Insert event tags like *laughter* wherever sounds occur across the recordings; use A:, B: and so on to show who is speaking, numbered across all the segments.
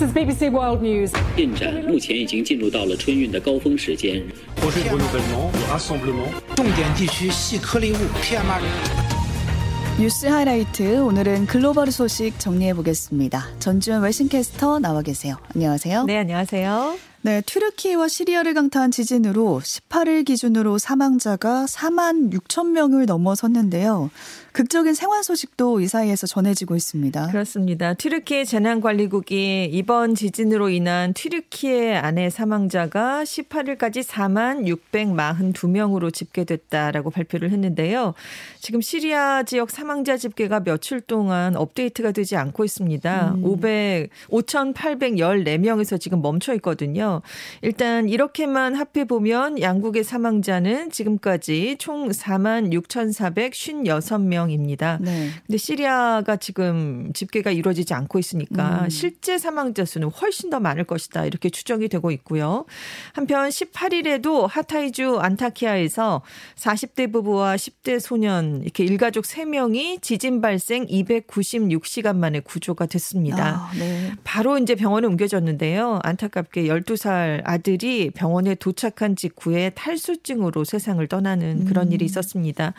A: This is BBC World News.
B: 进展目前已经进入到了春运的高峰时间。
C: projet de renouvellement, de rassemblement.
D: 重点地区细颗粒物 PM2.5
E: 뉴스 하이라이트 오늘은 글로벌 소식 정리해 보겠습니다. 전주현 웨싱캐스터 나와 계세요. 안녕하세요.
F: 네, 안녕하세요.
E: 네, 튀르키예와 시리아를 강타한 지진으로 18일 기준으로 사망자가 4만 6천 명을 넘어섰는데요. 극적인 생활 소식도 이 사이에서 전해지고 있습니다.
F: 그렇습니다. 튀르키예 재난관리국이 이번 지진으로 인한 튀르키예 안의 사망자가 18일까지 4만 642명으로 집계됐다라고 발표를 했는데요. 지금 시리아 지역 사망자 집계가 며칠 동안 업데이트가 되지 않고 있습니다.
E: 음.
F: 500, 5,814명에서 지금 멈춰 있거든요. 일단 이렇게만 합해 보면 양국의 사망자는 지금까지 총 4만 6,456명 입니다.
E: 네.
F: 근데 시리아가 지금 집계가 이루어지지 않고 있으니까
E: 음.
F: 실제 사망자 수는 훨씬 더 많을 것이다. 이렇게 추정이 되고 있고요. 한편 18일에도 하타이주 안타키아에서 40대 부부와 10대 소년 이렇게 일가족 3명이 지진 발생 296시간 만에 구조가 됐습니다.
E: 아, 네.
F: 바로 이제 병원에 옮겨졌는데요. 안타깝게 12살 아들이 병원에 도착한 직후에 탈수증으로 세상을 떠나는 그런
E: 음.
F: 일이 있었습니다.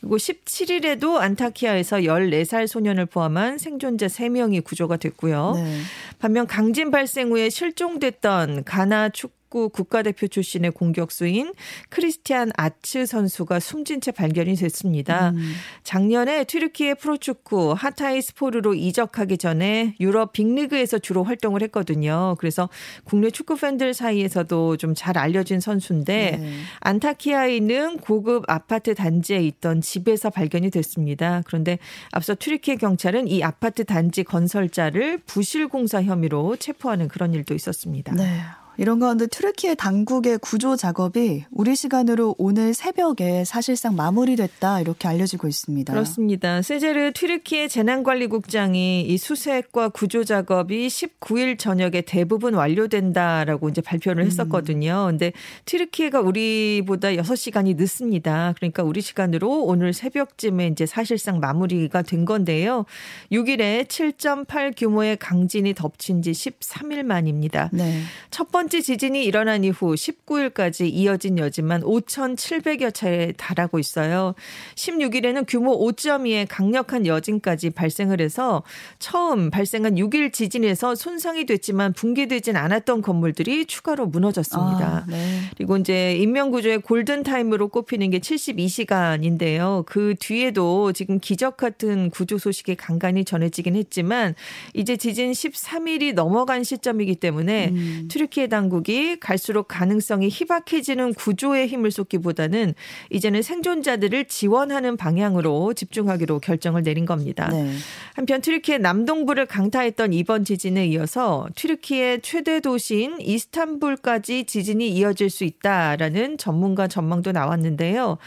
F: 그리고 17일에도 안타키아에서 14살 소년을 포함한 생존자 3명이 구조가 됐고요.
E: 네.
F: 반면 강진 발생 후에 실종됐던 가나 축 구 국가대표 출신의 공격수인 크리스티안 아츠 선수가 숨진 채 발견이 됐습니다.
E: 음.
F: 작년에 튀르키예 프로축구 하타이 스포르로 이적하기 전에 유럽 빅리그에서 주로 활동을 했거든요. 그래서 국내 축구 팬들 사이에서도 좀 잘 알려진 선수인데
E: 네.
F: 안타키아에 있는 고급 아파트 단지에 있던 집에서 발견이 됐습니다. 그런데 앞서 튀르키예 경찰은 이 아파트 단지 건설자를 부실 공사 혐의로 체포하는 그런 일도 있었습니다.
E: 네. 이런 가운데 튀르키예 당국의 구조 작업이 우리 시간으로 오늘 새벽에 사실상 마무리됐다 이렇게 알려지고 있습니다.
F: 그렇습니다. 세제르 튀르키예 재난관리국장이 이 수색과 구조 작업이 19일 저녁에 대부분 완료된다라고 이제 발표를 했었거든요. 근데 튀르키예가 우리보다 6시간이 늦습니다. 그러니까 우리 시간으로 오늘 새벽쯤에 이제 사실상 마무리가 된 건데요. 6일에 7.8 규모의 강진이 덮친 지 13일 만입니다.
E: 네.
F: 첫 번째 지진이 일어난 이후 19일까지 이어진 여진만 5,700여 차례 달하고 있어요. 16일에는 규모 5.2의 강력한 여진까지 발생을 해서 처음 발생한 6일 지진에서 손상이 됐지만 붕괴되진 않았던 건물들이 추가로 무너졌습니다.
E: 아, 네.
F: 그리고 이제 인명구조의 골든타임으로 꼽히는 게 72시간인데요. 그 뒤에도 지금 기적 같은 구조 소식이 간간히 전해지긴 했지만 이제 지진 13일이 넘어간 시점이기 때문에
E: 음.
F: 튀르키예 당 국이 갈수록 가능성이 희박해지는 구조에 힘을 쏟기보다는 이제는 생존자들을 지원하는 방향으로 집중하기로 결정을 내린 겁니다.
E: 네.
F: 한편 튀르키예 남동부를 강타했던 이번 지진에 이어서 튀르키예 최대 도시인 이스탄불까지 지진이 이어질 수 있다라는 전문가 전망도 나왔는데요.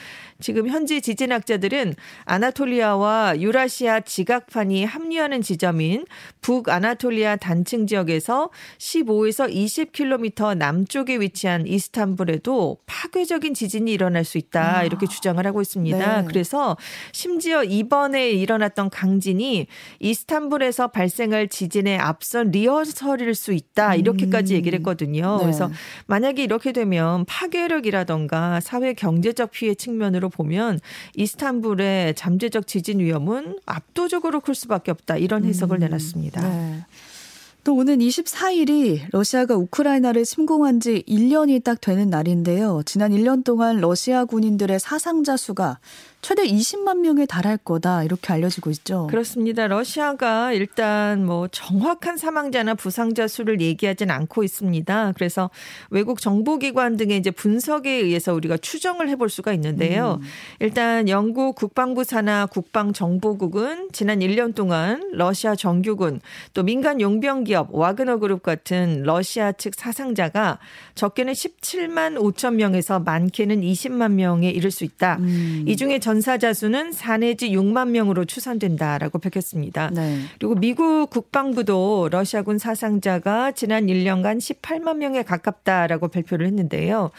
F: 지금 현지 지진학자들은 아나톨리아와 유라시아 지각판이 합류하는 지점인 북아나톨리아 단층 지역에서 15에서 20km 남쪽에 위치한 이스탄불에도 파괴적인 지진이 일어날 수 있다
E: 아.
F: 이렇게 주장을 하고 있습니다.
E: 네.
F: 그래서 심지어 이번에 일어났던 강진이 이스탄불에서 발생할 지진에 앞선 리허설일 수 있다 이렇게까지
E: 음.
F: 얘기를 했거든요.
E: 네.
F: 그래서 만약에 이렇게 되면 파괴력이라던가 사회 경제적 피해 측면으로 보면 이스탄불의 잠재적 지진 위험은 압도적으로 클 수밖에 없다 이런 해석을 내놨습니다.
E: 네. 또 오는 24일이 러시아가 우크라이나를 침공한 지 1년이 딱 되는 날인데요. 지난 1년 동안 러시아 군인들의 사상자 수가 최대 20만 명에 달할 거다 이렇게 알려지고 있죠.
F: 그렇습니다. 러시아가 일단 뭐 정확한 사망자나 부상자 수를 얘기하진 않고 있습니다. 그래서 외국 정보기관 등의 이제 분석에 의해서 우리가 추정을 해볼 수가 있는데요.
E: 음.
F: 일단 영국 국방부 산하 국방정보국은 지난 1년 동안 러시아 정규군 또 민간 용병 기업 와그너 그룹 같은 러시아 측 사상자가 적게는 17만 5천 명에서 많게는 20만 명에 이를 수 있다.
E: 음.
F: 이 중에 전 사자 수는 4 내지 6만 명으로 추산된다라고 밝혔습니다.
E: 네.
F: 그리고 미국 국방부도 러시아군 사상자가 지난 1년간 18만 명에 가깝다라고 발표를 했는데요.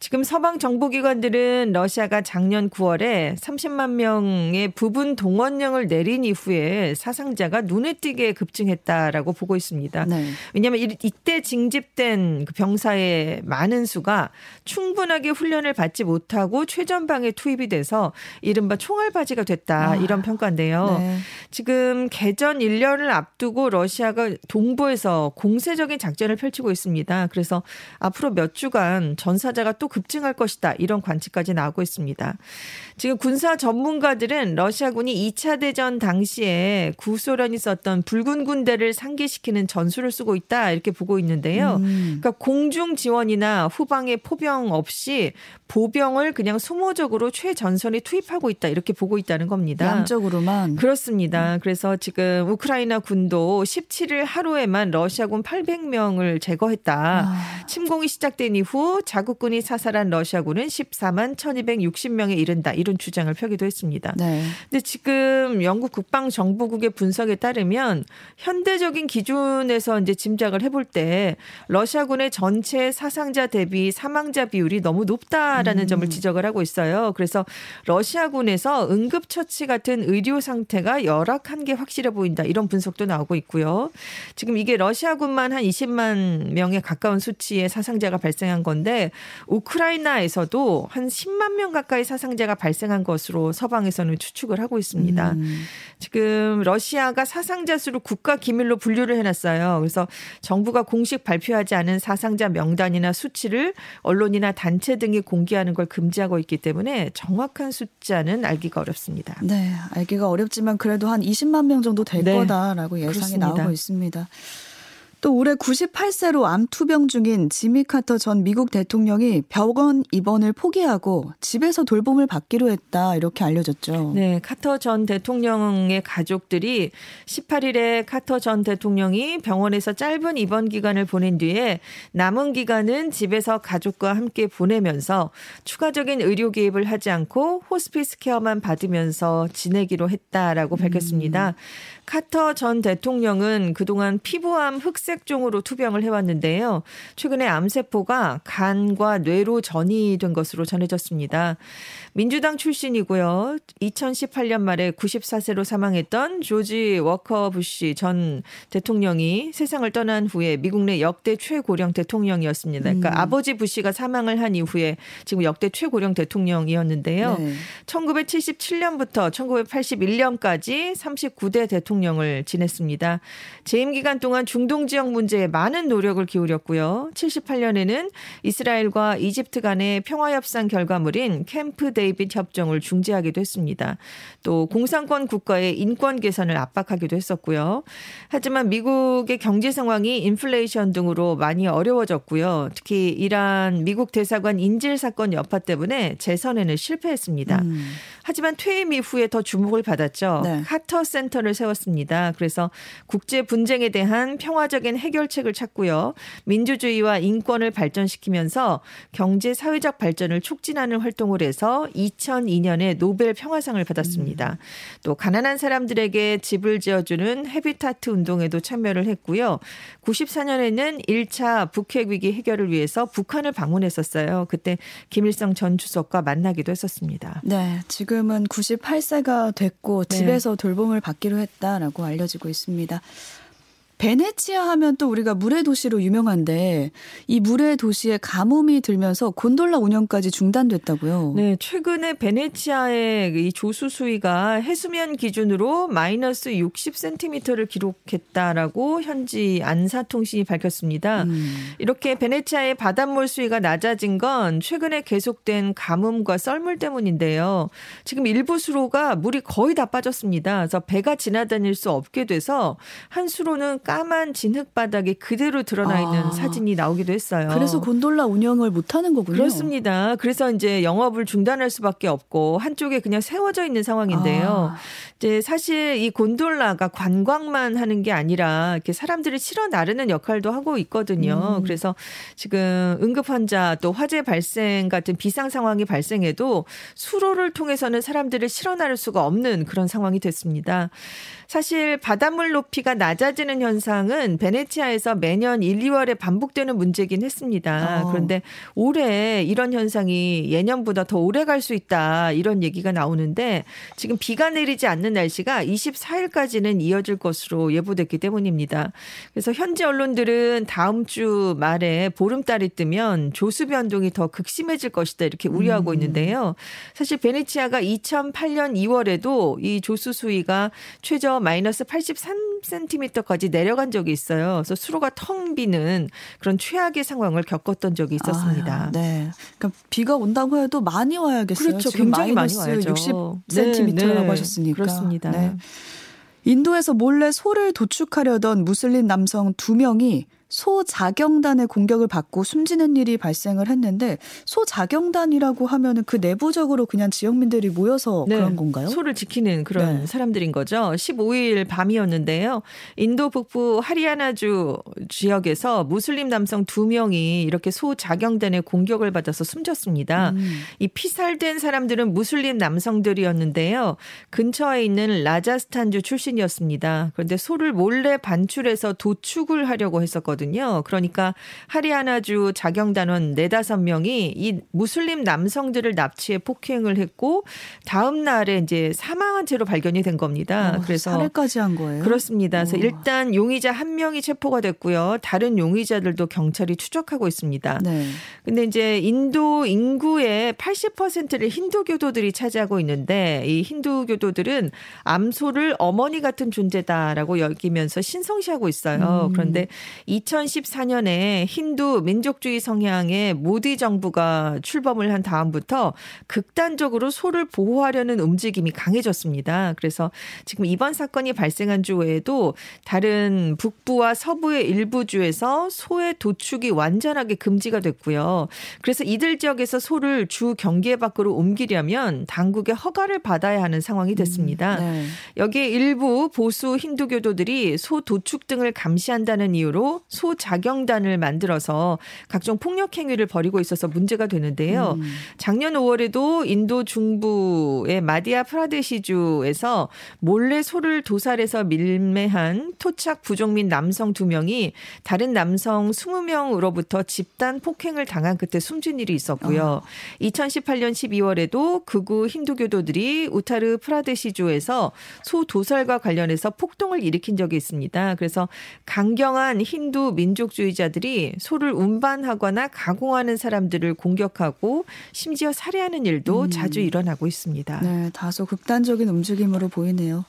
F: 지금 서방 정보기관들은 러시아가 작년 9월에 30만 명의 부분 동원령을 내린 이후에 사상자가 눈에 띄게 급증했다라고 보고 있습니다.
E: 네.
F: 왜냐하면 이- 이때 징집된 그 병사의 많은 수가 충분하게 훈련을 받지 못하고 최전방에 투입이 돼서 이른바 총알바지가 됐다
E: 아.
F: 이런 평가인데요.
E: 네.
F: 지금 개전 1년을 앞두고 러시아가 동부에서 공세적인 작전을 펼치고 있습니다. 그래서 앞으로 몇 주간 전사자가 또 급증할 것이다. 이런 관측까지 나오고 있습니다. 지금 군사 전문가들은 러시아군이 2차 대전 당시에 구소련이 썼던 붉은 군대를 상기시키는 전술을 쓰고 있다. 이렇게 보고 있는데요.
E: 음.
F: 그러니까 공중 지원이나 후방의 포병 없이 보병을 그냥 소모적으로 최전선에 투입 하고 있다. 이렇게 보고 있다는 겁니다.
E: 양적으로만
F: 그렇습니다. 그래서 지금 우크라이나 군도 17일 하루에만 러시아군 800명을 제거했다.
E: 아.
F: 침공이 시작된 이후 자국군이 사살한 러시아군은 14만 1260명에 이른다. 이런 주장을 펴기도 했습니다.
E: 네.
F: 근데 지금 영국 국방 정보국의 분석에 따르면 현대적인 기준에서 이제 짐작을 해볼 때 러시아군의 전체 사상자 대비 사망자 비율이 너무 높다라는 점을 지적을 하고 있어요. 그래서 러시아 군에서 응급처치 같은 의료 상태가 열악한 게 확실해 보인다. 이런 분석도 나오고 있고요. 지금 이게 러시아군만 한 20만 명에 가까운 수치의 사상자가 발생한 건데 우크라이나에서도 한 10만 명 가까이 사상자가 발생한 것으로 서방에서는 추측을 하고 있습니다.
E: 음.
F: 지금 러시아가 사상자 수를 국가 기밀로 분류를 해놨어요. 그래서 정부가 공식 발표하지 않은 사상자 명단이나 수치를 언론이나 단체 등이 공개하는 걸 금지하고 있기 때문에 정확한 숫자는 알기가 어렵습니다.
E: 네, 알기가 어렵지만 그래도 한 20만 명 정도 될
F: 네,
E: 거다라고 예상이
F: 그렇습니다.
E: 나오고 있습니다. 또 올해 98세로 암 투병 중인 지미 카터 전 미국 대통령이 병원 입원을 포기하고 집에서 돌봄을 받기로 했다 이렇게 알려졌죠.
F: 네, 카터 전 대통령의 가족들이 18일에 카터 전 대통령이 병원에서 짧은 입원 기간을 보낸 뒤에 남은 기간은 집에서 가족과 함께 보내면서 추가적인 의료 개입을 하지 않고 호스피스 케어만 받으면서 지내기로 했다라고 밝혔습니다. 카터 전 대통령은 그동안 피부암 흑색종으로 투병을 해왔는데요. 최근에 암세포가 간과 뇌로 전이된 것으로 전해졌습니다. 민주당 출신이고요. 2018년 말에 94세로 사망했던 조지 워커 부시 전 대통령이 세상을 떠난 후에 미국 내 역대 최고령 대통령이었습니다. 그러니까
E: 음.
F: 아버지 부시가 사망을 한 이후에 지금 역대 최고령 대통령이었는데요.
E: 네.
F: 1977년부터 1981년까지 39대 대통령을 지냈습니다. 재임 기간 동안 중동 지역 문제에 많은 노력을 기울였고요. 78년에는 이스라엘과 이집트 간의 평화 협상 결과물인 캠프 데이비드 협정을 중재하기도 했습니다. 또 공산권 국가의 인권 개선을 압박하기도 했었고요. 하지만 미국의 경제 상황이 인플레이션 등으로 많이 어려워졌고요. 특히 이란 미국 대사관 인질 사건 여파 때문에 재선에는 실패했습니다.
E: 음.
F: 하지만 퇴임 이후에 더 주목을 받았죠.
E: 네.
F: 카터 센터를 세웠습니다. 그래서 국제 분쟁에 대한 평화적인 해결책을 찾고요. 민주주의와 인권을 발전시키면서 경제 사회적 발전을 촉진하는 활동을 해서 2002년에 노벨 평화상을 받았습니다. 또 가난한 사람들에게 집을 지어주는 헤비타트 운동에도 참여를 했고요. 94년에는 1차 북핵 위기 해결을 위해서 북한을 방문했었어요. 그때 김일성 전 주석과 만나기도 했었습니다.
E: 네, 지금은 98세가 됐고
F: 네.
E: 집에서 돌봄을 받기로 했다라고 알려지고 있습니다. 베네치아 하면 또 우리가 물의 도시로 유명한데 이 물의 도시에 가뭄이 들면서 곤돌라 운영까지 중단됐다고요.
F: 네, 최근에 베네치아의 이 조수 수위가 해수면 기준으로 마이너스 60cm를 기록했다라고 현지 안사통신이 밝혔습니다.
E: 음.
F: 이렇게 베네치아의 바닷물 수위가 낮아진 건 최근에 계속된 가뭄과 썰물 때문인데요. 지금 일부 수로가 물이 거의 다 빠졌습니다. 그래서 배가 지나다닐 수 없게 돼서 한 수로는 까만 진흙 바닥에 그대로 드러나 있는
E: 아.
F: 사진이 나오기도 했어요.
E: 그래서 곤돌라 운영을 못 하는 거군요.
F: 그렇습니다. 그래서 이제 영업을 중단할 수밖에 없고 한쪽에 그냥 세워져 있는 상황인데요.
E: 아.
F: 이제 사실 이 곤돌라가 관광만 하는 게 아니라 이렇게 사람들을 실어 나르는 역할도 하고 있거든요.
E: 음.
F: 그래서 지금 응급 환자 또 화재 발생 같은 비상 상황이 발생해도 수로를 통해서는 사람들을 실어 나를 수가 없는 그런 상황이 됐습니다. 사실 바닷물 높이가 낮아지는 현 상은 베네치아에서 매년 1, 2월에 반복되는 문제긴 했습니다.
E: 어.
F: 그런데 올해 이런 현상이 예년보다 더 오래 갈 수 있다 이런 얘기가 나오는데 지금 비가 내리지 않는 날씨가 24일까지는 이어질 것으로 예보됐기 때문입니다. 그래서 현지 언론들은 다음 주 말에 보름달이 뜨면 조수 변동이 더 극심해질 것이다 이렇게 우려하고
E: 음.
F: 있는데요. 사실 베네치아가 2008년 2월에도 이 조수 수위가 최저 마이너스 83cm까지 내 려간 적이 있어요. 그래서 수로가 텅 비는 그런 최악의 상황을 겪었던 적이 있었습니다.
E: 아, 네. 그러니까 비가 온다고 해도 많이 와야겠어요.
F: 그렇죠. 굉장히 많이 와야죠.
E: 60cm라고
F: 네, 네.
E: 하셨으니까.
F: 그렇습니다.
E: 네. 인도에서 몰래 소를 도축하려던 무슬림 남성 두 명이 소 자경단의 공격을 받고 숨지는 일이 발생을 했는데 소 자경단이라고 하면은 그 내부적으로 그냥 지역민들이 모여서
F: 네.
E: 그런 건가요?
F: 소를 지키는 그런
E: 네.
F: 사람들인 거죠. 15일 밤이었는데요. 인도 북부 하리아나주 지역에서 무슬림 남성 두 명이 이렇게 소 자경단의 공격을 받아서 숨졌습니다.
E: 음.
F: 이 피살된 사람들은 무슬림 남성들이었는데요. 근처에 있는 라자스탄주 출신이었습니다. 그런데 소를 몰래 반출해서 도축을 하려고 했었거든요. 그러니까 하리아나주 자경단원 네다섯 명이 이 무슬림 남성들을 납치해 폭행을 했고 다음 날에 이제 사망한 채로 발견이 된 겁니다.
E: 어,
F: 그래서
E: 살해까지 한 거예요.
F: 그렇습니다. 그래서
E: 우와.
F: 일단 용의자 한 명이 체포가 됐고요. 다른 용의자들도 경찰이 추적하고 있습니다.
E: 네.
F: 근데 이제 인도 인구의 80%를 힌두교도들이 차지하고 있는데 이 힌두교도들은 암소를 어머니 같은 존재다라고 여기면서 신성시하고 있어요.
E: 음.
F: 그런데 2014년에 힌두 민족주의 성향의 모디 정부가 출범을 한 다음부터 극단적으로 소를 보호하려는 움직임이 강해졌습니다. 그래서 지금 이번 사건이 발생한 주 외에도 다른 북부와 서부의 일부 주에서 소의 도축이 완전하게 금지가 됐고요. 그래서 이들 지역에서 소를 주 경계 밖으로 옮기려면 당국의 허가를 받아야 하는 상황이 됐습니다.
E: 네.
F: 여기에 일부 보수 힌두교도들이 소 도축 등을 감시한다는 이유로 소 자경단을 만들어서 각종 폭력 행위를 벌이고 있어서 문제가 되는데요.
E: 음.
F: 작년 5월에도 인도 중부의 마디아 프라데시주에서 몰래 소를 도살해서 밀매한 토착 부족민 남성 두 명이 다른 남성 20명으로부터 집단 폭행을 당한 끝에 숨진 일이 있었고요. 2018년 12월에도 극우 힌두교도들이 우타르 프라데시주에서 소 도살과 관련해서 폭동을 일으킨 적이 있습니다. 그래서 강경한 힌두 민족주의자들이 소를 운반하거나 가공하는 사람들을 공격하고 심지어 살해하는 일도 자주 일어나고 있습니다.
E: 네, 다소 극단적인 움직임으로 보이네요.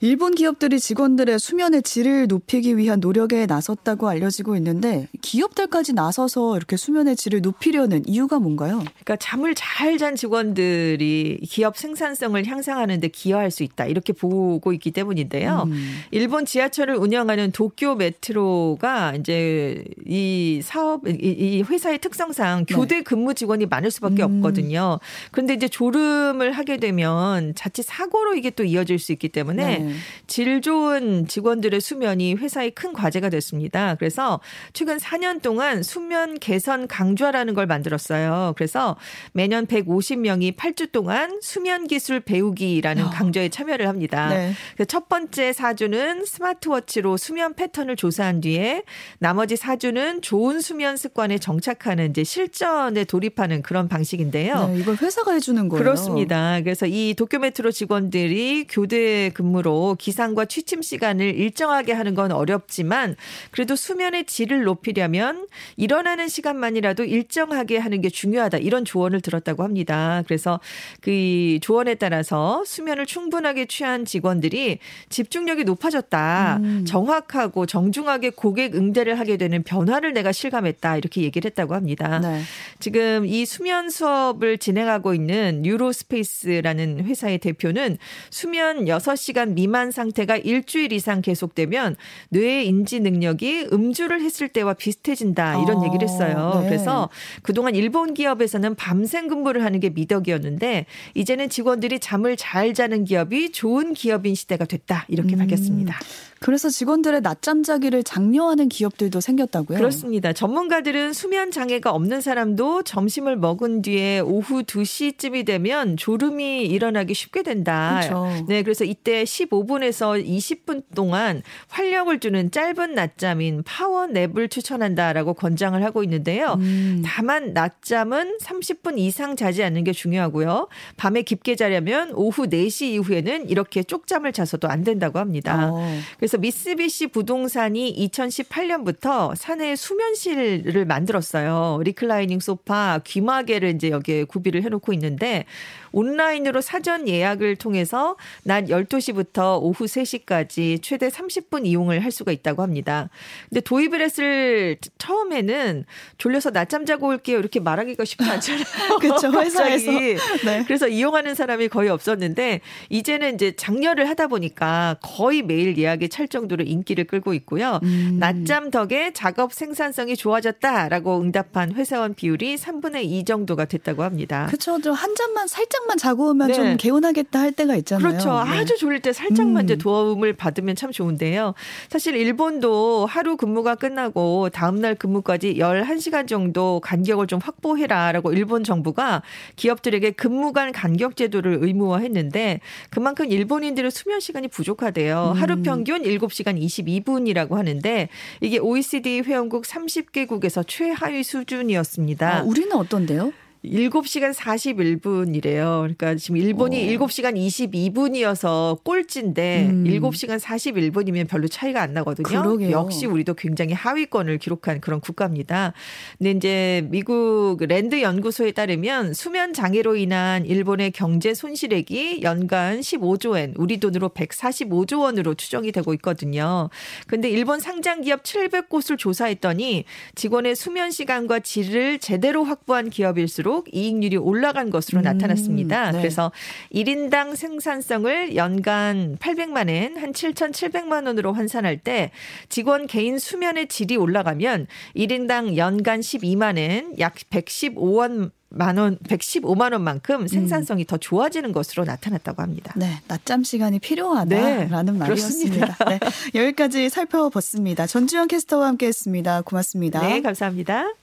E: 일본 기업들이 직원들의 수면의 질을 높이기 위한 노력에 나섰다고 알려지고 있는데 기업들까지 나서서 이렇게 수면의 질을 높이려는 이유가 뭔가요?
F: 그러니까 잠을 잘 잔 직원들이 기업 생산성을 향상하는데 기여할 수 있다 이렇게 보고 있기 때문인데요.
E: 음.
F: 일본 지하철을 운영하는 도쿄 메트로가 이제 이 사업 이- 이 회사의 특성상 교대 근무 직원이 많을 수밖에
E: 네. 음.
F: 없거든요. 그런데 이제 졸음을 하게 되면 자칫 사고로 이게 또 이어질 수 있기 때문에
E: 네.
F: 질 좋은 직원들의 수면이 회사의 큰 과제가 됐습니다. 그래서 최근 4년 동안 수면 개선 강좌라는 걸 만들었어요. 그래서 매년 150명이 8주 동안 수면 기술 배우기라는 강좌에 참여를 합니다.
E: 네.
F: 첫 번째 4주는 스마트워치로 수면 패턴을 조사한 뒤에 나머지 4주는 좋은 수면 습관에 정착하는 이제 실전에 돌입하는 그런 방식인데요.
E: 네, 이걸 회사가 해주는 거예요.
F: 그렇습니다. 그래서 이 도쿄메트로 직원들이 교대 근무로 기상과 취침 시간을 일정하게 하는 건 어렵지만 그래도 수면의 질을 높이려면 일어나는 시간만이라도 일정하게 하는 게 중요하다. 이런 조언을 들었다고 합니다. 그래서 그 조언에 따라서 수면을 충분하게 취한 직원들이 집중력이 높아졌다.
E: 음.
F: 정확하고 정중하게 고객 응대를 하게 되는 변화를 내가 실감했다. 이렇게 얘기를 했다고 합니다.
E: 네.
F: 지금 이 수면 수업을 진행하고 있는 뉴로스페이스라는 회사의 대표는 수면 6시간 비만 상태가 일주일 이상 계속되면 뇌의 인지 능력이 음주를 했을 때와 비슷해진다 이런
E: 아,
F: 얘기를 했어요.
E: 네.
F: 그래서 그동안 일본 기업에서는 밤샘 근무를 하는 게 미덕이었는데 이제는 직원들이 잠을 잘 자는 기업이 좋은 기업인 시대가 됐다 이렇게
E: 음.
F: 밝혔습니다.
E: 그래서 직원들의 낮잠 자기를 장려하는 기업들도 생겼다고요?
F: 그렇습니다. 전문가들은 수면 장애가 없는 사람도 점심을 먹은 뒤에 오후 2시쯤이 되면 졸음이 일어나기 쉽게 된다.
E: 그렇죠.
F: 네, 그래서 이때 15 분에서 20분 동안 활력을 주는 짧은 낮잠인 power nap을 추천한다라고 권장을 하고 있는데요.
E: 음.
F: 다만 낮잠은 30분 이상 자지 않는 게 중요하고요. 밤에 깊게 자려면 오후 4시 이후에는 이렇게 쪽잠을 자서도 안 된다고 합니다.
E: 어.
F: 그래서 미쓰비시 부동산이 2018년부터 사내 수면실을 만들었어요. reclining 소파, 귀마개를 이제 여기에 구비를 해놓고 있는데 온라인으로 사전 예약을 통해서 낮 12시부터 오후 3시까지 최대 30분 이용을 할 수가 있다고 합니다. 근데 도입을 했을 처음에는 졸려서 낮잠 자고 올게요 이렇게 말하기가 쉽지 않잖아요. *laughs*
E: 그렇죠. *laughs* 회사에서. 네.
F: 그래서 이용하는 사람이 거의 없었는데 이제는 이제 장려를 하다 보니까 거의 매일 예약이 찰 정도로 인기를 끌고 있고요.
E: 음.
F: 낮잠 덕에 작업 생산성이 좋아졌다라고 응답한 회사원 비율이 3분의 2 정도가 됐다고 합니다.
E: 그렇죠. 좀한 잔만 살짝만 자고 오면
F: 네.
E: 좀 개운하겠다 할 때가 있잖아요.
F: 그렇죠.
E: 네.
F: 아주 졸릴 때 살짝 만
E: 음.
F: 이제 도움을 받으면 참 좋은데요. 사실 일본도 하루 근무가 끝나고 다음날 근무까지 11시간 정도 간격을 좀 확보해라라고 일본 정부가 기업들에게 근무 간 간격 제도를 의무화했는데 그만큼 일본인들의 수면 시간이 부족하대요.
E: 음.
F: 하루 평균 7시간 22분이라고 하는데 이게 OECD 회원국 30개국에서 최하위 수준이었습니다.
E: 아, 우리는 어떤데요?
F: 7시간 41분이래요. 그러니까 지금 일본이
E: 어.
F: 7시간 22분이어서 꼴찌인데
E: 음.
F: 7시간 41분이면 별로 차이가 안 나거든요.
E: 그러게요.
F: 역시 우리도 굉장히 하위권을 기록한 그런 국가입니다. 근데 이제 미국 랜드 연구소에 따르면 수면 장애로 인한 일본의 경제 손실액이 연간 15조 엔, 우리 돈으로 145조 원으로 추정이 되고 있거든요. 근데 일본 상장 기업 700곳을 조사했더니 직원의 수면 시간과 질을 제대로 확보한 기업일수록 이익률이 올라간 것으로
E: 음,
F: 나타났습니다.
E: 네.
F: 그래서 1인당 생산성을 연간 800만 엔, 한 7,700만 원으로 환산할 때 직원 개인 수면의 질이 올라가면 1인당 연간 12만 엔, 약 115원 만 원, 115만 원만큼 생산성이 더 좋아지는 것으로 나타났다고 합니다.
E: 네, 낮잠 시간이 필요하다라는
F: 네,
E: 말이었습니다. 네, 여기까지 살펴봤습니다. 전주현 캐스터와 함께했습니다. 고맙습니다.
F: 네, 감사합니다.